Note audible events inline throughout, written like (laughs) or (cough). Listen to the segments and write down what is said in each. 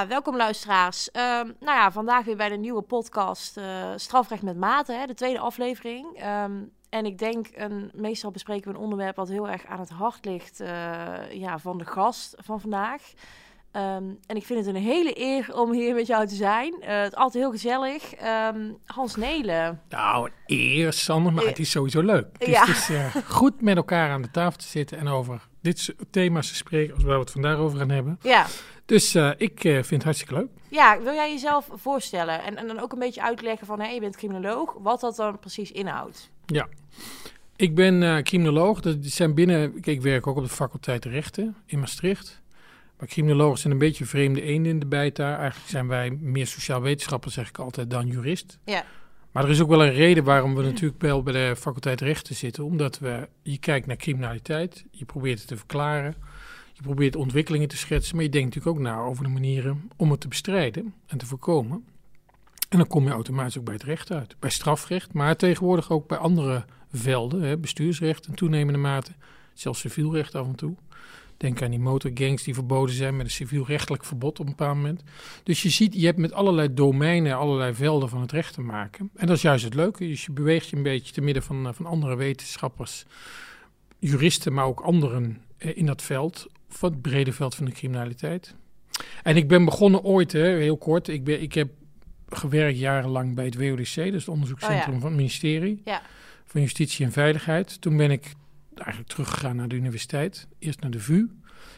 Ja, welkom luisteraars. Ehm, nou ja, vandaag weer bij de nieuwe podcast eh, Strafrecht met Mate, hè, de tweede aflevering. Ehm, en ik denk, een, meestal bespreken we een onderwerp wat heel erg aan het hart ligt eh, ja, van de gast van vandaag. Ehm, en ik vind het een hele eer om hier met jou te zijn. Eh, het is altijd heel gezellig. Hans Nelen. Nou, een eer, Sander, maar het is sowieso leuk. Het is, Ja. het is, goed met elkaar aan de tafel te zitten en over dit thema's te spreken, als waar we het vandaag over gaan hebben. Ja. Dus eh, ik eh, vind het hartstikke leuk. ja, wil jij jezelf voorstellen? En, en dan ook een beetje uitleggen van, hé, je bent criminoloog. Wat dat dan precies inhoudt. Ja. Ik ben eh, criminoloog. Dat zijn binnen, ik werk ook op de faculteit Rechten in Maastricht. Maar criminologen zijn een beetje vreemde eenden in de bijt daar. Eigenlijk zijn wij meer sociaal wetenschapper, zeg ik altijd, dan jurist. Ja. Maar er is ook wel een reden waarom we natuurlijk wel bij de faculteit rechten zitten. Omdat we, je kijkt naar criminaliteit, je probeert het te verklaren, je probeert ontwikkelingen te schetsen. Maar je denkt natuurlijk ook na over de manieren om het te bestrijden en te voorkomen. En dan kom je automatisch ook bij het recht uit. Bij strafrecht, maar tegenwoordig ook bij andere velden. Hè, bestuursrecht in toenemende mate, zelfs civielrecht af en toe. Denk aan die motorgangs die verboden zijn met een civielrechtelijk verbod op een bepaald moment. Dus je ziet, je hebt met allerlei domeinen, allerlei velden van het recht te maken. En dat is juist het leuke. Dus je beweegt je een beetje te midden van, eh, van andere wetenschappers, juristen, maar ook anderen eh, in dat veld, van het brede veld van de criminaliteit. En ik ben begonnen ooit, hè, heel kort. Ik, ben, ik heb gewerkt jarenlang bij het WODC, dus het onderzoekscentrum Oh ja. van het ministerie Ja. van Justitie en Veiligheid. Toen ben ik eigenlijk teruggegaan naar de universiteit, eerst naar de VU.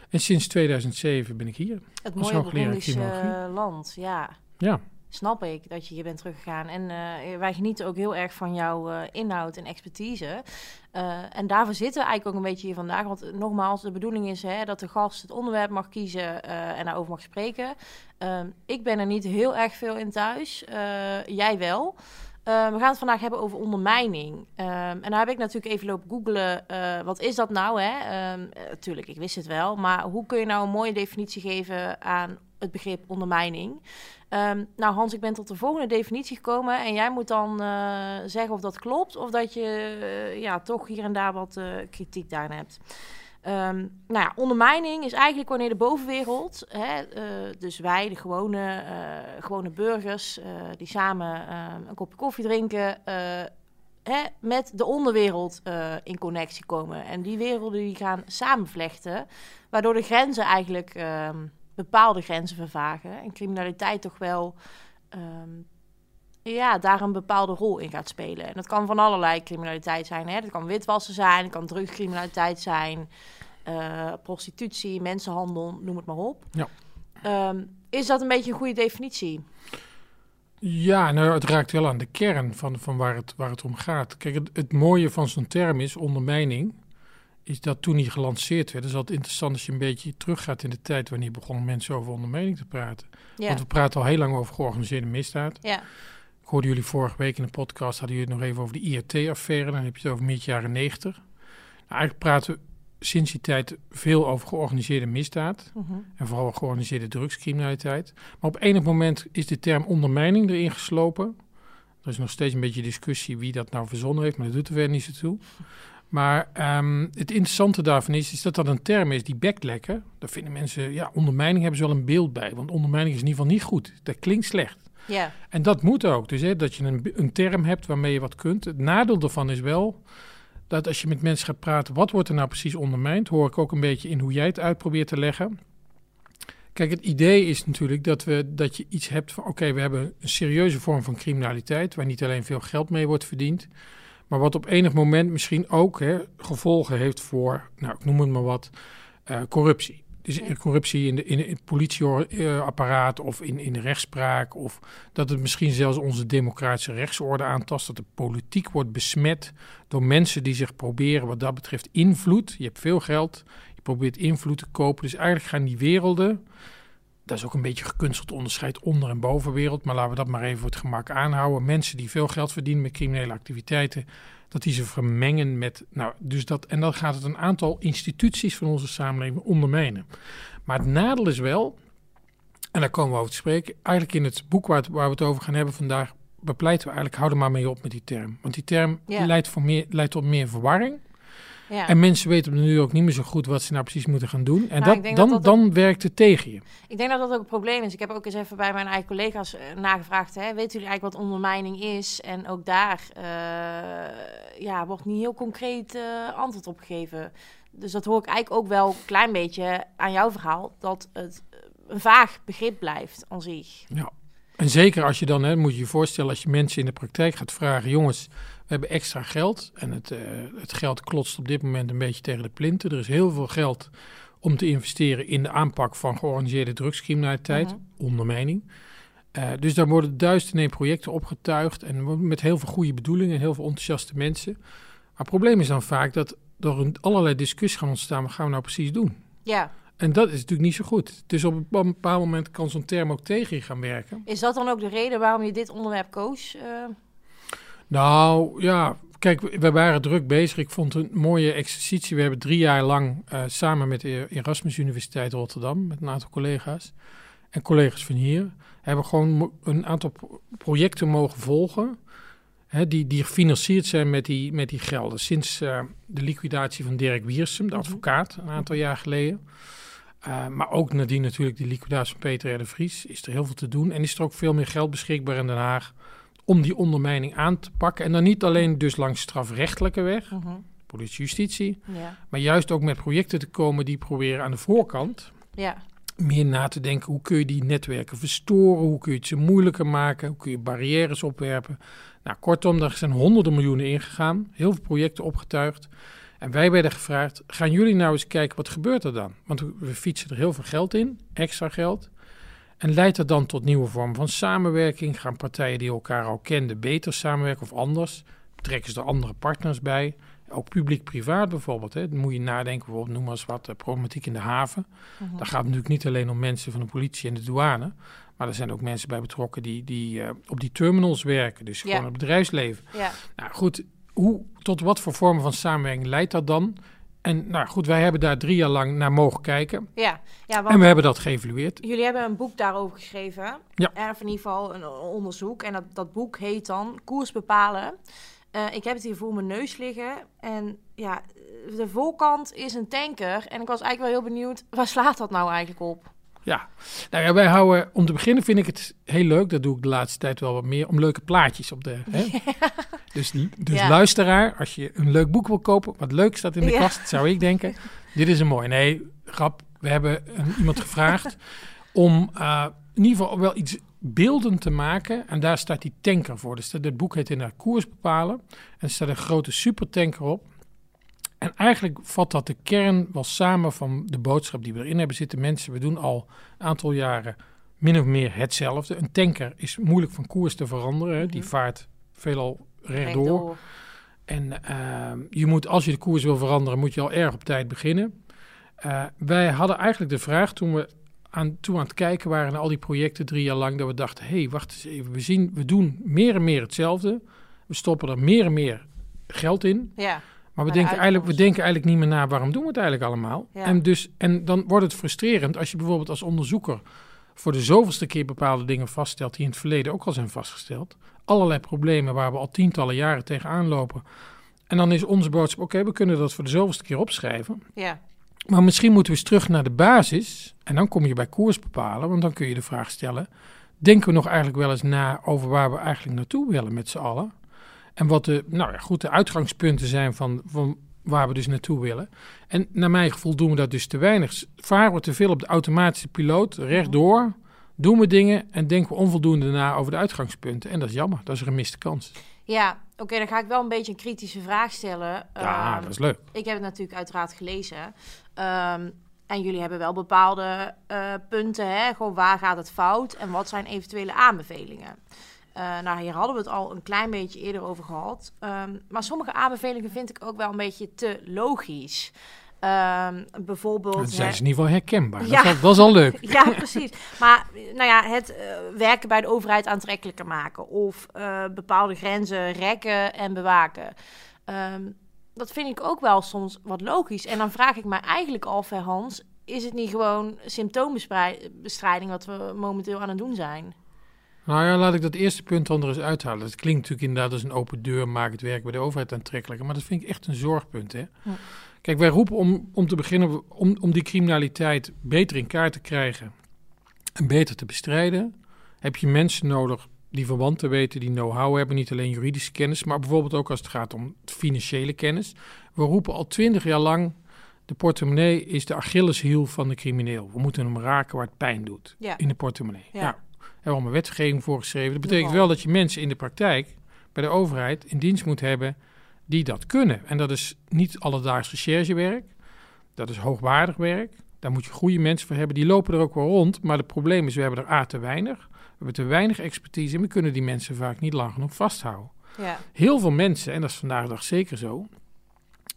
En sinds 2007 ben ik hier. Het mooie Burundische criminologie. land, ja. Ja, Snap ik dat je hier bent teruggegaan. En eh, wij genieten ook heel erg van jouw eh, inhoud en expertise. Eh, en daarvoor zitten we eigenlijk ook een beetje hier vandaag. Want eh, nogmaals, de bedoeling is hè, dat de gast het onderwerp mag kiezen eh, en daarover mag spreken. Ehm, ik ben er niet heel erg veel in thuis. Eh, jij wel. Eh, we gaan het vandaag hebben over ondermijning. Ehm, en daar heb ik natuurlijk even lopen googlen. eh, wat is dat nou? Hè? Ehm, eh, tuurlijk, ik wist het wel. Maar hoe kun je nou een mooie definitie geven aan het begrip ondermijning? Ehm, nou, Hans, ik ben tot de volgende definitie gekomen. En jij moet dan eh, zeggen of dat klopt. Of dat je ja, toch hier en daar wat kritiek daarin hebt. Ehm, nou ja, ondermijning is eigenlijk wanneer de bovenwereld, hè, eh, dus wij, de gewone, eh, gewone burgers, eh, die samen eh, een kopje koffie drinken, hè, met de onderwereld in connectie komen. En die werelden die gaan samenvlechten, waardoor de grenzen eigenlijk ehm, bepaalde grenzen vervagen. En criminaliteit toch wel ehm, ja, daar een bepaalde rol in gaat spelen. En dat kan van allerlei criminaliteit zijn. Hè? Dat kan witwassen zijn, het kan drugscriminaliteit zijn, eh, prostitutie, mensenhandel, noem het maar op. Ja. Ehm, is dat een beetje een goede definitie? Ja, nou, het raakt wel aan de kern van, van waar, het, waar het om gaat. Kijk, het, het mooie van zo'n term is ondermijning. Is dat toen die gelanceerd werd, is dat interessant als je een beetje teruggaat in de tijd wanneer begonnen mensen over ondermijning te praten. Ja. Want we praten al heel lang over georganiseerde misdaad. Ja. Ik hoorde jullie vorige week in de podcast, hadden jullie het nog even over de IRT-affaire. Dan heb je het over midden jaren 90. Nou, eigenlijk praten we sinds die tijd veel over georganiseerde misdaad. Mhm. En vooral georganiseerde drugscriminaliteit. Maar op enig moment is de term ondermijning erin geslopen. Er is nog steeds een beetje discussie wie dat nou verzonnen heeft, maar dat doet er weer niet zo toe. Maar ehm, het interessante daarvan is, is dat dat een term is die beklekken. Daar vinden mensen, ja, ondermijning hebben ze wel een beeld bij. Want ondermijning is in ieder geval niet goed. Dat klinkt slecht. Ja. En dat moet ook. Dus hè, dat je een, een term hebt waarmee je wat kunt. Het nadeel daarvan is wel dat als je met mensen gaat praten, wat wordt er nou precies ondermijnd? Hoor ik ook een beetje in hoe jij het uit probeert te leggen. Kijk, het idee is natuurlijk dat, we, dat je iets hebt van: oké, we hebben een serieuze vorm van criminaliteit. waar niet alleen veel geld mee wordt verdiend. maar wat op enig moment misschien ook hè, gevolgen heeft voor, nou, ik noem het maar wat, eh, corruptie. Dus Ja. corruptie in, de, in het politieapparaat of in, in de rechtspraak. Of dat het misschien zelfs onze democratische rechtsorde aantast. Dat de politiek wordt besmet door mensen die zich proberen wat dat betreft invloed. Je hebt veel geld, je probeert invloed te kopen. Dus eigenlijk gaan die werelden, dat is ook een beetje gekunsteld onderscheid onder- en bovenwereld. Maar laten we dat maar even voor het gemak aanhouden. Mensen die veel geld verdienen met criminele activiteiten, dat die ze vermengen met. Nou, dus dat, en dan gaat het een aantal instituties van onze samenleving ondermijnen. Maar het nadeel is wel, en daar komen we over te spreken, eigenlijk in het boek waar, het- waar we het over gaan hebben vandaag, bepleiten we eigenlijk, hou er maar mee op met die term. Want die term Ja. leidt, voor meer, leidt tot meer verwarring. Ja. En mensen weten nu ook niet meer zo goed wat ze nou precies moeten gaan doen. En Nou, dat, dan, dat dat dan werkt het tegen je. Ik denk dat dat ook een probleem is. Ik heb ook eens even bij mijn eigen collega's eh, nagevraagd. Hè, weten jullie eigenlijk wat ondermijning is? En ook daar eh, ja, wordt niet heel concreet eh, antwoord op gegeven. Dus dat hoor ik eigenlijk ook wel een klein beetje aan jouw verhaal. Dat het een vaag begrip blijft aan zich. Ja. En zeker als je dan, hè, moet je je voorstellen, als je mensen in de praktijk gaat vragen: jongens, hebben extra geld. En het, eh, het geld klotst op dit moment een beetje tegen de plinten. Er is heel veel geld om te investeren in de aanpak van georganiseerde drugscriminaliteit, Mhm. ondermijning. Eh, dus daar worden duizenden projecten opgetuigd en met heel veel goede bedoelingen en heel veel enthousiaste mensen. Maar het probleem is dan vaak dat er een- allerlei discussies gaan ontstaan. Wat gaan we nou precies doen? Ja, En dat is natuurlijk niet zo goed. Dus op een bepaald moment kan zo'n term ook tegen je gaan werken. is dat dan ook de reden waarom je dit onderwerp koos? Eh, Nou ja, kijk, we waren druk bezig. Ik vond het een mooie exercitie. We hebben drie jaar lang eh, samen met de Erasmus Universiteit Rotterdam, met een aantal collega's en collega's van hier, hebben gewoon een aantal pro- projecten mogen volgen. Hè, die, die gefinancierd zijn met die, met die gelden. Sinds eh, de liquidatie van Dirk Wiersum, de advocaat, een aantal jaar geleden. Uh, maar ook nadien natuurlijk de liquidatie van Peter R. de Vries. Is er heel veel te doen. En is er ook veel meer geld beschikbaar in Den Haag om die ondermijning aan te pakken. En dan niet alleen dus langs strafrechtelijke weg, mhm, politie, justitie. ja. Maar juist ook met projecten te komen die proberen aan de voorkant ja, meer na te denken. Hoe kun je die netwerken verstoren? Hoe kun je het ze moeilijker maken? Hoe kun je barrières opwerpen? Nou, kortom, daar zijn honderden miljoenen ingegaan. Heel veel projecten opgetuigd. En wij werden gevraagd, gaan jullie nou eens kijken, wat gebeurt er dan? Want we fietsen er heel veel geld in, extra geld. En leidt dat dan tot nieuwe vormen van samenwerking? Gaan partijen die elkaar al kenden beter samenwerken of anders? Trekken ze er andere partners bij? Ook publiek-privaat bijvoorbeeld. Hè. Dan moet je nadenken, bijvoorbeeld noem maar eens wat, de problematiek in de haven. mhm. Daar gaat het natuurlijk niet alleen om mensen van de politie en de douane. Maar er zijn ook mensen bij betrokken die, die eh, op die terminals werken. Dus Ja. gewoon het bedrijfsleven. ja. Nou goed, hoe, tot wat voor vormen van samenwerking leidt dat dan? En nou goed, wij hebben daar drie jaar lang naar mogen kijken. ja. ja want... En we hebben dat geëvalueerd. Jullie hebben een boek daarover geschreven. Ja. Of in ieder geval een onderzoek. En dat, dat boek heet dan Koers bepalen. Eh, ik heb het hier voor mijn neus liggen. En ja, de voorkant is een tanker. En ik was eigenlijk wel heel benieuwd, waar slaat dat nou eigenlijk op? Ja, nou ja, wij houden, om te beginnen vind ik het heel leuk, dat doe ik de laatste tijd wel wat meer, om leuke plaatjes op de... Hè? (laughs) Dus, dus Ja. luisteraar, als je een leuk boek wil kopen, wat leuk staat in de Ja. kast, zou ik denken, (laughs) dit is een mooi. Nee, grap, we hebben een, iemand gevraagd om eh, in ieder geval wel iets beelden te maken. En daar staat die tanker voor. Dus dat, dit boek heet inderdaad Koers bepalen. En er staat een grote supertanker op. En eigenlijk vat dat de kern wel samen van de boodschap die we erin hebben zitten. Mensen, we doen al een aantal jaren min of meer hetzelfde. Een tanker is moeilijk van koers te veranderen. hè. Die Mhm. vaart veelal rechtdoor. Rechtdoor. En ehm, je moet, als je de koers wil veranderen, moet je al erg op tijd beginnen. Eh, wij hadden eigenlijk de vraag toen we aan, toen we aan het kijken waren naar al die projecten drie jaar lang, dat we dachten, hé, hey, wacht eens even, we, zien, we doen meer en meer hetzelfde. We stoppen er meer en meer geld in. Ja, Maar we Maar de denken, eigenlijk, we denken eigenlijk niet meer na waarom doen we het eigenlijk allemaal. Ja. En, dus, en dan wordt het frustrerend als je bijvoorbeeld als onderzoeker voor de zoveelste keer bepaalde dingen vaststelt die in het verleden ook al zijn vastgesteld. Allerlei problemen waar we al tientallen jaren tegenaan lopen. En dan is onze boodschap, oké, we kunnen dat voor de zoveelste keer opschrijven. ja, Maar misschien moeten we eens terug naar de basis. En dan kom je bij koers bepalen, want dan kun je de vraag stellen: denken we nog eigenlijk wel eens na over waar we eigenlijk naartoe willen met z'n allen? En wat de, nou ja, goed, de uitgangspunten zijn van, van waar we dus naartoe willen. En naar mijn gevoel doen we dat dus te weinig. Varen we te veel op de automatische piloot, rechtdoor, doen we dingen en denken we onvoldoende na over de uitgangspunten. En dat is jammer, dat is een gemiste kans. ja. Oké, dan ga ik wel een beetje een kritische vraag stellen. Ja, Ehm, dat is leuk. Ik heb het natuurlijk uiteraard gelezen. Ehm, en jullie hebben wel bepaalde eh, punten. Hè? Gewoon waar gaat het fout en wat zijn eventuele aanbevelingen? Eh, nou, hier hadden we het al een klein beetje eerder over gehad. Ehm, maar sommige aanbevelingen vind ik ook wel een beetje te logisch. Ehm, bijvoorbeeld. Zijn ze in ieder geval herkenbaar. Ja. Dat, is al, leuk. (laughs) ja, precies. Maar nou ja, het eh, werken bij de overheid aantrekkelijker maken. Of eh, bepaalde grenzen rekken en bewaken. Ehm, dat vind ik ook wel soms wat logisch. En dan vraag ik me eigenlijk af, hè, Hans... is het niet gewoon symptoombestrijding wat we momenteel aan het doen zijn? Nou ja, laat ik dat eerste punt dan er eens uithalen. Dat klinkt natuurlijk inderdaad als een open deur, maak het werk bij de overheid aantrekkelijker. Maar dat vind ik echt een zorgpunt. Hè? Ja. Kijk, wij roepen om, om te beginnen, om, om die criminaliteit beter in kaart te krijgen en beter te bestrijden, heb je mensen nodig die verwanten weten, die know-how hebben, niet alleen juridische kennis, maar bijvoorbeeld ook als het gaat om financiële kennis. We roepen al twintig jaar lang, de portemonnee is de Achilleshiel van de crimineel. We moeten hem raken waar het pijn doet, Ja. in de portemonnee. Ja. Ja. We allemaal wetgeving voor geschreven. Dat betekent wel dat je mensen in de praktijk, bij de overheid, in dienst moet hebben die dat kunnen. En dat is niet alledaags recherchewerk, dat is hoogwaardig werk. Daar moet je goede mensen voor hebben. Die lopen er ook wel rond. Maar het probleem is, we hebben er A te weinig. We hebben te weinig expertise en we kunnen die mensen vaak niet lang genoeg vasthouden. Ja. Heel veel mensen, en dat is vandaag de dag zeker zo,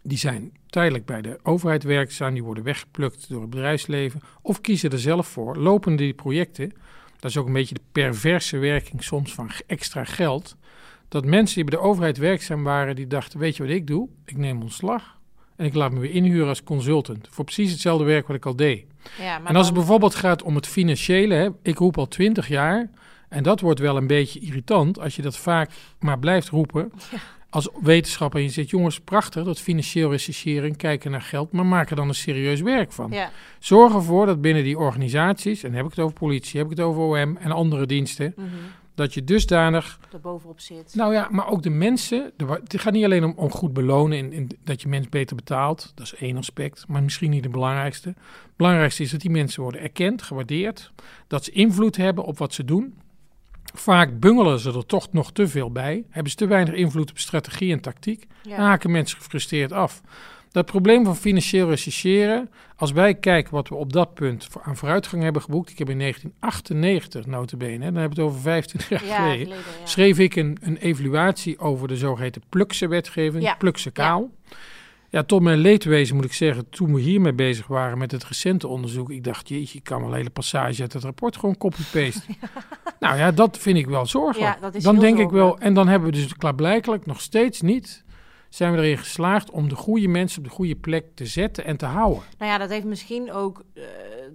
die zijn tijdelijk bij de overheid werkzaam, die worden weggeplukt door het bedrijfsleven of kiezen er zelf voor, lopen die projecten. Dat is ook een beetje de perverse werking soms van extra geld. Dat mensen die bij de overheid werkzaam waren, die dachten, weet je wat ik doe? Ik neem ontslag en ik laat me weer inhuren als consultant voor precies hetzelfde werk wat ik al deed. Ja, maar En als het bijvoorbeeld gaat om het financiële, hè, ik roep al twintig jaar, en dat wordt wel een beetje irritant als je dat vaak maar blijft roepen. Ja. Als wetenschapper en je zegt, jongens, prachtig, dat financieel rechercheren, kijken naar geld, maar maak er dan een serieus werk van. Ja, Zorg ervoor dat binnen die organisaties, en heb ik het over politie, heb ik het over OM en andere diensten, mhm, dat je dusdanig er bovenop zit. nou ja, maar ook de mensen. de Het gaat niet alleen om, om goed belonen en, en dat je mensen beter betaalt. Dat is één aspect, maar misschien niet het belangrijkste. Het belangrijkste is dat die mensen worden erkend, gewaardeerd. Dat ze invloed hebben op wat ze doen. Vaak bungelen ze er toch nog te veel bij. Hebben ze te weinig invloed op strategie en tactiek. ja. Haken mensen gefrustreerd af. Dat probleem van financieel rechercheren, als wij kijken wat we op dat punt voor, aan vooruitgang hebben geboekt. Ik heb in 1998, notabene, dan hebben we het over 25 jaar ja, geleden geleden, ja. schreef ik een, een evaluatie over de zogeheten Plukse wetgeving, Ja. Plukse kaal. Ja. Tot mijn leedwezen moet ik zeggen, toen we hiermee bezig waren met het recente onderzoek, ik dacht, jeetje, ik kan wel een hele passage uit het rapport gewoon copy-paste. (laughs) Nou ja, dat vind ik wel zorgelijk. Ja, dat is dan denk ik wel, en dan hebben we dus klaarblijkelijk nog steeds niet, zijn we erin geslaagd om de goede mensen op de goede plek te zetten en te houden. Nou ja, dat heeft misschien ook eh,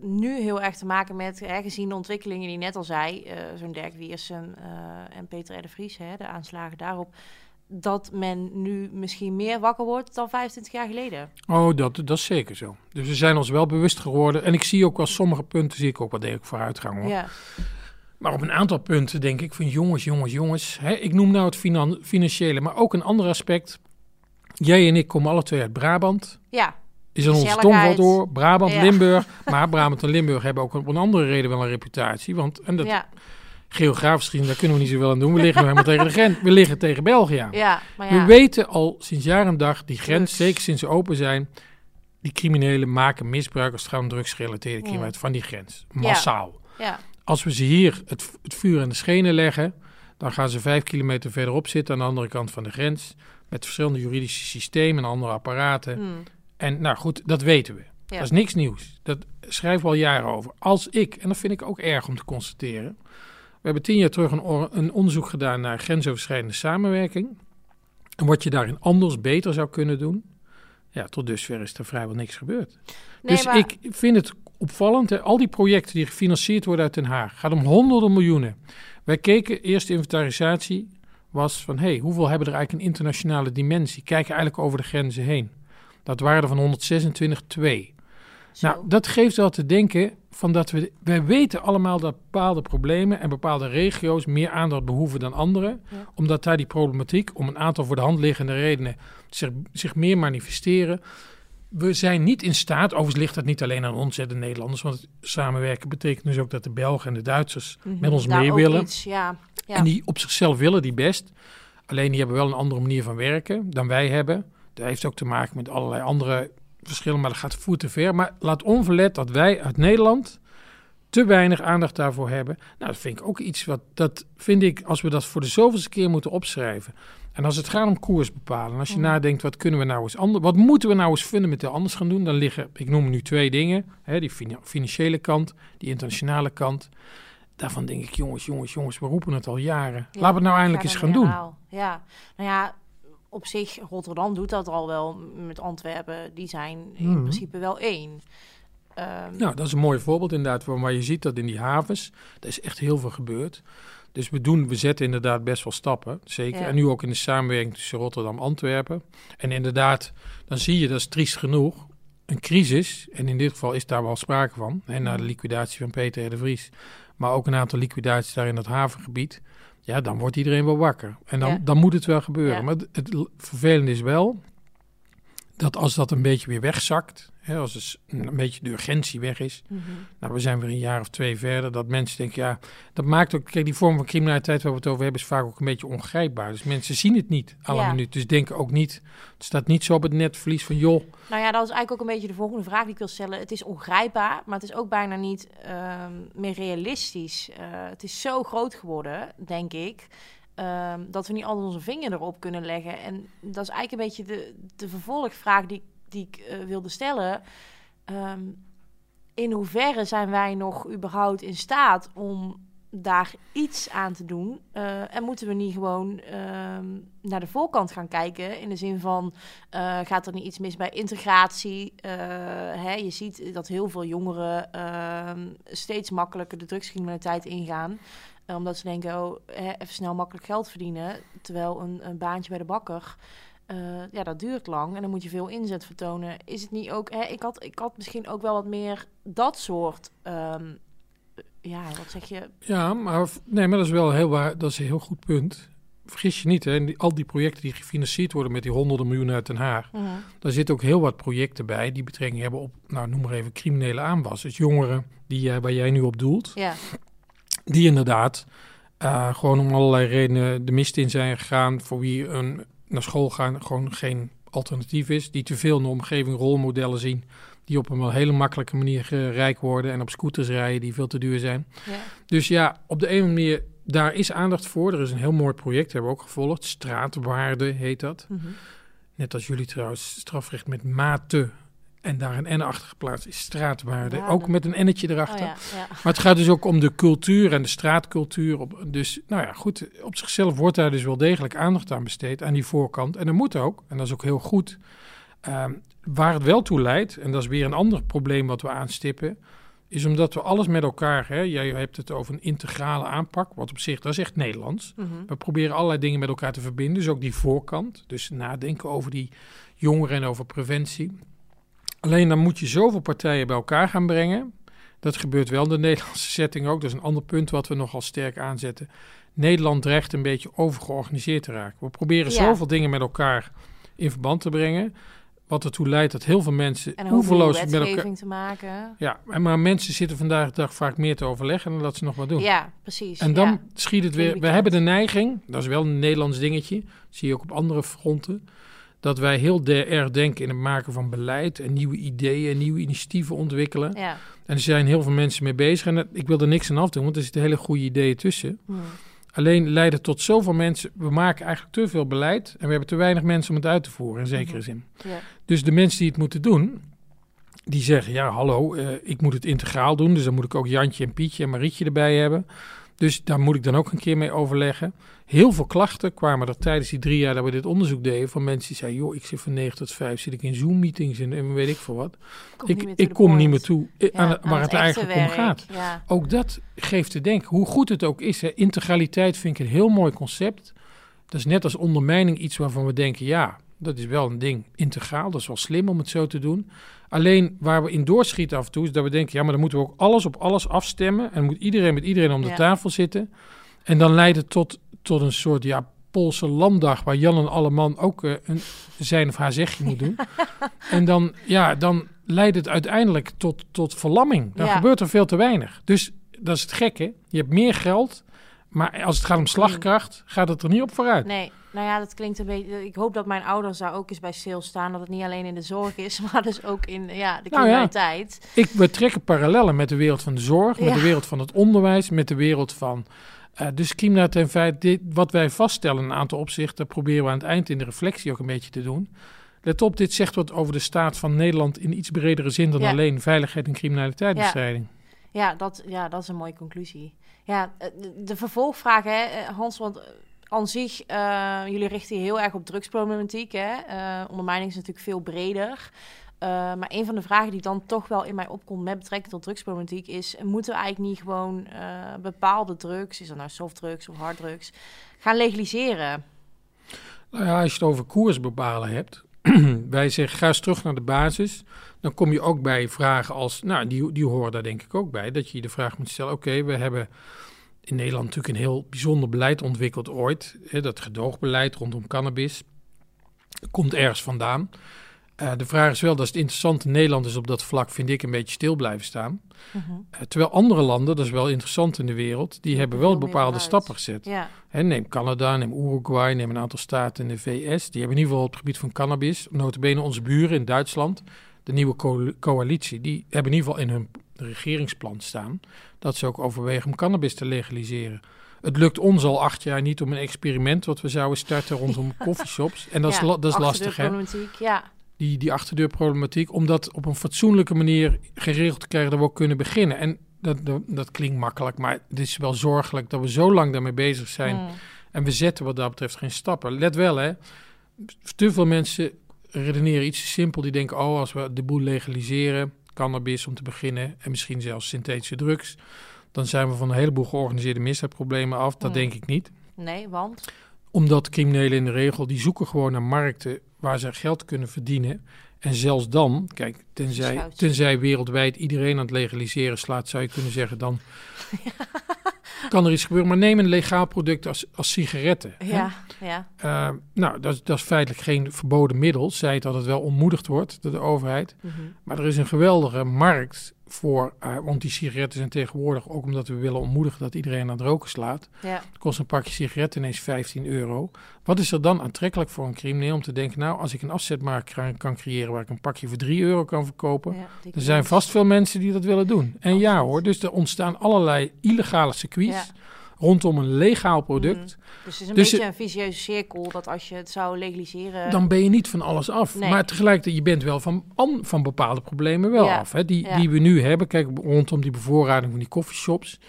nu heel erg te maken met, hè, gezien de ontwikkelingen die net al zei, eh, zo'n Dirk Wiersen eh, en Peter R. de Vries, hè, de aanslagen daarop, dat men nu misschien meer wakker wordt dan 25 jaar geleden. Oh, dat, dat is zeker zo. Dus we zijn ons wel bewust geworden. En ik zie ook wel sommige punten, zie ik ook wel degelijk vooruitgang hoor. Ja, Maar op een aantal punten denk ik van jongens, jongens, jongens. Hè, ik noem nou het finan- financiële, maar ook een ander aspect. Jij en ik komen alle twee uit Brabant. ja, Is aan ons Gezelligheid. tong door. Brabant, Ja. Limburg. (laughs) Maar Brabant en Limburg hebben ook op een andere reden wel een reputatie. Want en dat, ja, geografisch gezien, daar kunnen we niet zoveel aan doen. We liggen helemaal tegen de grens. We liggen tegen België aan. ja, maar ja. We weten al sinds jaar en dag, die grens, Drugs. zeker sinds ze open zijn, die criminelen maken misbruik als het gaat om drugsgerelateerde criminaliteit van die grens. Massaal. ja, Als we ze hier het, het vuur aan de schenen leggen, dan gaan ze vijf kilometer verderop zitten aan de andere kant van de grens. Met verschillende juridische systemen en andere apparaten. hm, En nou goed, dat weten we. ja. Dat is niks nieuws. Dat schrijven we al jaren over. Als ik, en dat vind ik ook erg om te constateren. We hebben tien jaar terug een, een onderzoek gedaan naar grensoverschrijdende samenwerking. En wat je daarin anders beter zou kunnen doen. Ja, tot dusver is er vrijwel niks gebeurd. Nee, dus maar- ik vind het opvallend. Hè? Al die projecten die gefinancierd worden uit Den Haag. gaat om honderden miljoenen. Wij keken, eerste inventarisatie was van... hé, hey, hoeveel hebben er eigenlijk een internationale dimensie? Kijken eigenlijk over de grenzen heen. Dat waren er van 126 twee. Zo. Nou, dat geeft wel te denken van dat we... Wij weten allemaal dat bepaalde problemen en bepaalde regio's meer aandacht behoeven dan andere. Ja. Omdat daar die problematiek om een aantal voor de hand liggende redenen zich, zich meer manifesteren. We zijn niet in staat, overigens ligt dat niet alleen aan ons en de Nederlanders, want samenwerken betekent dus ook dat de Belgen en de Duitsers Mhm, met ons daar mee willen. iets, ja, ja. En die op zichzelf willen die best. Alleen die hebben wel een andere manier van werken dan wij hebben. Dat heeft ook te maken met allerlei andere verschillen, maar dat gaat voer te ver. Maar laat onverlet dat wij uit Nederland te weinig aandacht daarvoor hebben. Nou, dat vind ik ook iets wat, dat vind ik, als we dat voor de zoveelste keer moeten opschrijven. En als het gaat om koers bepalen, als je Mhm. nadenkt, wat kunnen we nou eens anders, wat moeten we nou eens fundamenteel anders gaan doen, dan liggen, ik noem nu twee dingen, hè, die fina- financiële kant, die internationale kant. Daarvan denk ik, jongens, jongens, jongens, we roepen het al jaren. Ja, Laten we het nou eindelijk eens gaan doen. Ja, nou ja, op zich, Rotterdam doet dat al wel met Antwerpen. Die zijn in Mhm. principe wel één. Ehm, Nou, dat is een mooi voorbeeld inderdaad, waar waar je ziet dat in die havens, er is echt heel veel gebeurd. Dus we, doen, we zetten inderdaad best wel stappen, zeker. Ja. En nu ook in de samenwerking tussen Rotterdam en Antwerpen. En inderdaad, dan zie je, dat is triest genoeg, een crisis. En in dit geval is daar wel sprake van. Hè, na de liquidatie van Peter R. de Vries. Maar ook een aantal liquidaties daar in dat havengebied. Ja, dan wordt iedereen wel wakker. En dan, Ja. dan moet het wel gebeuren. Ja. Maar het, het vervelende is wel dat als dat een beetje weer wegzakt, hè, als dus een, beetje de urgentie weg is, Mhm. nou, we zijn weer een jaar of twee verder, dat mensen denken, ja, dat maakt ook, kijk, die vorm van criminaliteit waar we het over hebben, is vaak ook een beetje ongrijpbaar. Dus mensen zien het niet alle Ja. minuut, dus denken ook niet, het staat niet zo op het netvlies van, joh, Nou ja, dat is eigenlijk ook een beetje de volgende vraag die ik wil stellen. Het is ongrijpbaar, maar het is ook bijna niet ehm, meer realistisch. Eh, het is zo groot geworden, denk ik, ehm, dat we niet altijd onze vinger erop kunnen leggen. En dat is eigenlijk een beetje de, de vervolgvraag die, die ik eh, wilde stellen. Ehm, in hoeverre zijn wij nog überhaupt in staat om daar iets aan te doen? Eh, en moeten we niet gewoon ehm, naar de voorkant gaan kijken? In de zin van, eh, gaat er niet iets mis bij integratie? Eh, hè, je ziet dat heel veel jongeren ehm, steeds makkelijker de drugscriminaliteit ingaan. Omdat ze denken, oh, hè, even snel makkelijk geld verdienen. Terwijl een, een baantje bij de bakker, ja, dat duurt lang. En dan moet je veel inzet vertonen. Is het niet ook... Hè, ik, had, ik had misschien ook wel wat meer dat soort... ehm, ja, wat zeg je? ja, maar, nee, maar dat is wel heel, waar, dat is een heel goed punt. Vergis je niet, hè, die, al die projecten die gefinancierd worden met die honderden miljoenen uit Den Haag, Mhm. Daar zitten ook heel wat projecten bij die betrekking hebben op, nou noem maar even, criminele aanwas. Dus jongeren die, jij- waar jij nu op doelt, Ja, die inderdaad eh, gewoon om allerlei redenen de mist in zijn gegaan, voor wie een naar school gaan gewoon geen alternatief is, die te veel in de omgeving rolmodellen zien, die op een wel hele makkelijke manier eh, rijk worden en op scooters rijden die veel te duur zijn. ja. Dus ja, op de ene manier, daar is aandacht voor. Er is een heel mooi project, hebben we ook gevolgd. Straatwaarde heet dat. Mhm. Net als jullie trouwens, strafrecht met mate. En daar een N achter geplaatst is straatwaarde. Waarde. Ook met een N'tje Oh, erachter. ja, ja. Maar het gaat dus ook om de cultuur en de straatcultuur. Op, dus nou ja, goed. Op zichzelf wordt daar dus wel degelijk aandacht aan besteed. Aan die voorkant. En dat moet ook. En dat is ook heel goed. Ehm, waar het wel toe leidt. En dat is weer een ander probleem wat we aanstippen. Is omdat we alles met elkaar. Hè, jij hebt het over een integrale aanpak. Wat op zich, dat is echt Nederlands. Mhm. We proberen allerlei dingen met elkaar te verbinden. Dus ook die voorkant. Dus nadenken over die jongeren en over preventie. Alleen dan moet je zoveel partijen bij elkaar gaan brengen. Dat gebeurt wel in de Nederlandse setting ook. Dat is een ander punt wat we nogal sterk aanzetten. Nederland dreigt een beetje overgeorganiseerd te raken. We proberen Ja. zoveel dingen met elkaar in verband te brengen. Wat ertoe leidt dat heel veel mensen En oeverloos met elkaar... te maken. Ja, en maar mensen zitten vandaag de dag vaak meer te overleggen dan dat ze nog wat doen. Ja, precies. En dan ja. schiet het weer. We hebben de neiging, dat is wel een Nederlands dingetje, zie je ook op andere fronten, dat wij heel erg denken in het maken van beleid en nieuwe ideeën en nieuwe initiatieven ontwikkelen. Ja. En er zijn heel veel mensen mee bezig en ik wil er niks aan afdoen, want er zitten hele goede ideeën tussen. Hm. Alleen leiden tot zoveel mensen, we maken eigenlijk te veel beleid en we hebben te weinig mensen om het uit te voeren, in zekere Mhm. zin. ja. Dus de mensen die het moeten doen, die zeggen: Ja, hallo, eh, ik moet het integraal doen. Dus dan moet ik ook Jantje en Pietje en Marietje erbij hebben. Dus daar moet ik dan ook een keer mee overleggen. Heel veel klachten kwamen er tijdens die drie jaar dat we dit onderzoek deden. van mensen die zeiden: Joh, ik zit van 9 tot 5 zit ik in Zoom-meetings en, en weet ik veel wat. Kom ik ik kom point. niet meer toe eh, Ja, aan, aan waar het, eigenlijk om gaat. Ja. Ook dat geeft te denken, hoe goed het ook is. Hè. Integraliteit vind ik een heel mooi concept. Dat is net als ondermijning iets waarvan we denken, ja, dat is wel een ding. Integraal, dat is wel slim om het zo te doen. Alleen waar we in doorschieten af en toe, is dat we denken, ja, maar dan moeten we ook alles op alles afstemmen. En moet iedereen met iedereen om de Ja. tafel zitten. En dan leidt het tot, tot een soort, ja, Poolse landdag, waar Jan en Alleman ook eh, een zijn of haar zegje moet doen. (laughs) en dan, ja, dan leidt het uiteindelijk tot, tot verlamming. Dan Ja. gebeurt er veel te weinig. Dus dat is het gekke. Je hebt meer geld, maar als het gaat om slagkracht, gaat het er niet op vooruit. Nee, nou ja, dat klinkt een beetje... Ik hoop dat mijn ouders daar ook eens bij stilstaan. Dat het niet alleen in de zorg is, (laughs) maar dus ook in ja, de Nou ja. criminaliteit. Ik, we trekken parallellen met de wereld van de zorg, met Ja. de wereld van het onderwijs, met de wereld van. eh dus criminaliteit in feite, dit, wat wij vaststellen in een aantal opzichten, proberen we aan het eind in de reflectie ook een beetje te doen. Let op, dit zegt wat over de staat van Nederland in iets bredere zin dan Ja. alleen veiligheid en criminaliteitsbestrijding. Ja, dat, ja, dat is een mooie conclusie. Ja, eh, de, vervolgvraag, eh, Hans, want eh, aan zich, jullie richten je heel erg op drugsproblematiek. Hè? Eh, ondermijning is natuurlijk veel breder. Uh, maar een van de vragen die dan toch wel in mij opkomt met betrekking tot drugsproblematiek is: moeten we eigenlijk niet gewoon uh, bepaalde drugs, is dat nou softdrugs of harddrugs, gaan legaliseren? Nou ja, als je het over koers bepalen hebt, (clears throat) wij zeggen ga eens terug naar de basis. Dan kom je ook bij vragen als, nou, die, die horen daar denk ik ook bij, dat je je de vraag moet stellen: oké, we hebben in Nederland natuurlijk een heel bijzonder beleid ontwikkeld ooit. Hè, dat gedoogbeleid rondom cannabis komt ergens vandaan. Uh, de vraag is wel, dat is het interessante, Nederlanders op dat vlak vind ik een beetje stil blijven staan. Uh -huh. uh, terwijl andere landen, dat is wel interessant in de wereld, die hebben wel bepaalde stappen gezet. Ja. Hè, neem Canada, neem Uruguay, neem een aantal staten in de VS. Die hebben in ieder geval op het gebied van cannabis, notabene onze buren in Duitsland, de nieuwe co coalitie, die hebben in ieder geval in hun regeringsplan staan dat ze ook overwegen om cannabis te legaliseren. Het lukt ons al acht jaar niet om een experiment wat we zouden starten rondom (laughs) coffeeshops. En dat is, ja, dat is lastig, hè? Ja. Die, die achterdeurproblematiek, om dat op een fatsoenlijke manier geregeld te krijgen dat we ook kunnen beginnen. En dat, dat, dat klinkt makkelijk, maar het is wel zorgelijk dat we zo lang daarmee bezig zijn. Hmm. En we zetten wat dat betreft geen stappen. Let wel, hè. Te veel mensen redeneren iets te simpel. Die denken, oh, als we de boel legaliseren, cannabis om te beginnen en misschien zelfs synthetische drugs, dan zijn we van een heleboel georganiseerde misdaadproblemen af. Dat Hmm. denk ik niet. Nee, want? Omdat criminelen in de regel, die zoeken gewoon naar markten waar ze geld kunnen verdienen. En zelfs dan, kijk, tenzij, tenzij wereldwijd iedereen aan het legaliseren slaat, zou je kunnen zeggen, dan (laughs) kan er iets gebeuren. Maar neem een legaal product als, als sigaretten. hè. Ja, ja. Eh, nou, dat, is- dat is feitelijk geen verboden middel. Zij dat het wel ontmoedigd wordt door de overheid. Mhm. Maar er is een geweldige markt voor, eh, want die sigaretten zijn tegenwoordig, ook omdat we willen ontmoedigen dat iedereen aan het roken slaat. ja. Het kost een pakje sigaretten ineens 15 euro. Wat is er dan aantrekkelijk voor een crimineel om te denken, nou, als ik een afzetmarkt kan creëren waar ik een pakje voor 3 euro kan verkopen, ja er zijn vast veel mensen die dat willen doen. En ja hoor, dus er ontstaan allerlei illegale circuits Ja. Rondom een legaal product. Dus het is een Dus beetje een vicieuze cirkel dat als je het zou legaliseren... Dan ben je niet van alles af. Nee. Maar tegelijkertijd, je bent wel van, an- van bepaalde problemen wel Ja. af. Hè? Die, Ja. die we nu hebben. Kijk, rondom die bevoorrading van die coffeeshops.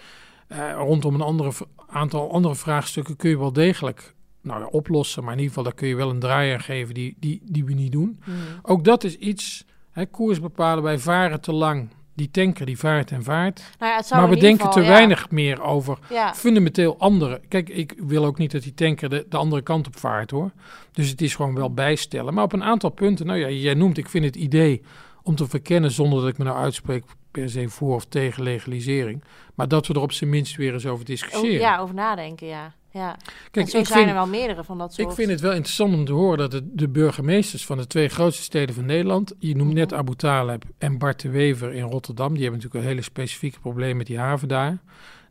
eh, rondom een andere, aantal andere vraagstukken kun je wel degelijk nou ja, oplossen. Maar in ieder geval, daar kun je wel een draai aan geven die, die, die we niet doen. Mhm. Ook dat is iets, hè, koers bepalen, wij varen te lang. Die tanker die vaart en vaart. Nou ja, Maar we denken geval, te ja. weinig meer over Ja, fundamenteel andere. Kijk, ik wil ook niet dat die tanker de, de andere kant op vaart hoor. Dus het is gewoon wel bijstellen. Maar op een aantal punten, nou ja, jij noemt, ik vind het idee om te verkennen zonder dat ik me nou uitspreek per se voor of tegen legalisering. Maar dat we er op zijn minst weer eens over o- discussiëren. ja, over nadenken, ja. Ja. Kijk, en zo ik zijn vind, er wel meerdere van dat soort... ik vind het wel interessant om te horen dat de, de burgemeesters van de twee grootste steden van Nederland, je noemt net Mhm. Abu Taleb en Bart de Wever in Rotterdam, die hebben natuurlijk een hele specifieke probleem met die haven daar.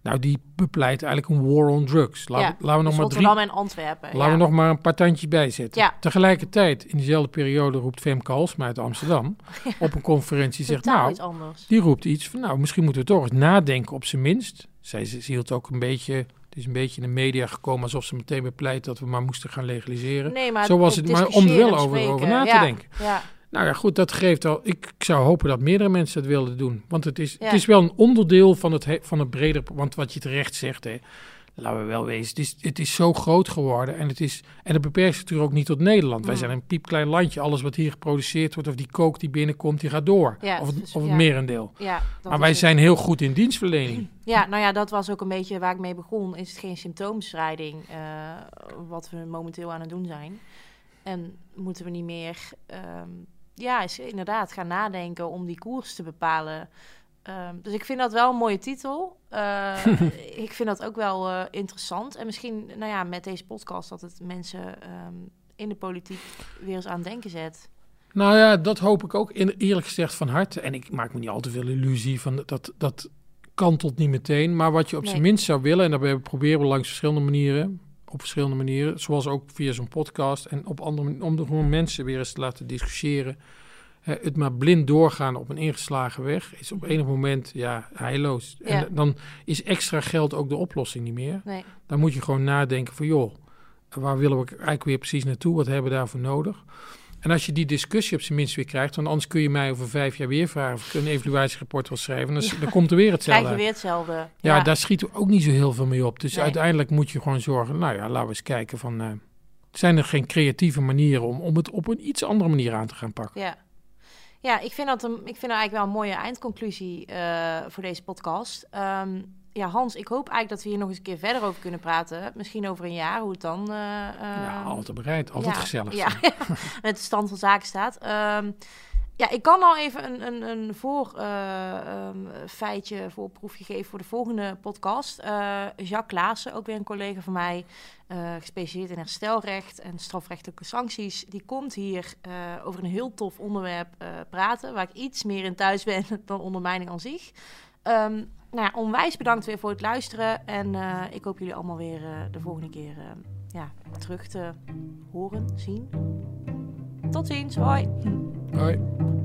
Nou, die bepleit eigenlijk een war on drugs. Ja, we- laten we nog dus maar drie, en Antwerpen. Laten ja. we nog maar een paar tandjes bijzetten. Ja. Tegelijkertijd, in diezelfde periode roept Femke Halsma uit Amsterdam (laughs) op een conferentie. Zegt, nou, iets anders. die roept iets van, nou, misschien moeten we toch eens nadenken op zijn minst. Zij ze, ze hield ook een beetje, het is een beetje in de media gekomen alsof ze meteen bepleit dat we maar moesten gaan legaliseren. Nee, maar Zo was het, maar om er wel over, over na te denken. Ja, Nou ja, goed, dat geeft al. Ik, ik zou hopen dat meerdere mensen dat willen doen. Want het is, Ja. het is wel een onderdeel van het, he- van het breder. Want wat je terecht zegt, hè, laten we wel wezen. Het is, het is zo groot geworden. En het, is, en het beperkt zich natuurlijk ook niet tot Nederland. Wij Mm. zijn een piepklein landje. Alles wat hier geproduceerd wordt, of die kook die binnenkomt, die gaat door. Ja, of het, dus- of het ja. merendeel. ja, Maar wij het. zijn heel goed in dienstverlening. (clears throat) Ja, nou ja, dat was ook een beetje waar ik mee begon. Is het geen symptoombestrijding eh, wat we momenteel aan het doen zijn? En moeten we niet meer, ehm, ja, is inderdaad gaan nadenken om die koers te bepalen. Ehm, dus ik vind dat wel een mooie titel. Eh, (laughs) ik vind dat ook wel eh, interessant. En misschien, nou ja, met deze podcast dat het mensen ehm, in de politiek weer eens aan het denken zet. Nou ja, dat hoop ik ook in, eerlijk gezegd van harte. En ik maak me niet al te veel illusie van dat, dat kantelt niet meteen. Maar wat je op Nee. zijn minst zou willen, en dat proberen we langs verschillende manieren, op verschillende manieren, zoals ook via zo'n podcast en op andere om de gewoon mensen weer eens te laten discussiëren. Het maar blind doorgaan op een ingeslagen weg is op enig moment ja, heilloos. Ja. En dan is extra geld ook de oplossing niet meer. Nee, Dan moet je gewoon nadenken van joh, waar willen we eigenlijk weer precies naartoe? Wat hebben we daarvoor nodig? En als je die discussie op zijn minst weer krijgt, want anders kun je mij over vijf jaar weer vragen of ik een evaluatierapport wil schrijven. Dan, komt er weer hetzelfde. krijg je weer hetzelfde. Ja, daar schieten we ook niet zo heel veel mee op. Dus Nee. uiteindelijk moet je gewoon zorgen, nou ja, laten we eens kijken van, eh, zijn er geen creatieve manieren om, om het op een iets andere manier aan te gaan pakken? Ja. Ja, ik vind dat, een, ik vind dat eigenlijk wel een mooie eindconclusie uh, voor deze podcast. Um, ja, Hans, ik hoop eigenlijk dat we hier nog eens een keer verder over kunnen praten. Misschien over een jaar, hoe het dan... Uh, ja, altijd bereid. Altijd gezellig. Ja, (laughs) (laughs) met de stand van zaken staat. Um, ja, ik kan al even een, een, een voor uh, um, feitje, voorproefje geven voor de volgende podcast. Uh, Jacques Klaassen, ook weer een collega van mij, uh, gespecialiseerd in herstelrecht en strafrechtelijke sancties. Die komt hier over een heel tof onderwerp praten, waar ik iets meer in thuis ben (laughs) dan ondermijning aan zich. Um, nou ja, onwijs bedankt weer voor het luisteren. En ik hoop jullie allemaal weer de volgende keer ja, terug te horen, zien. Tot ziens, hoi. All right.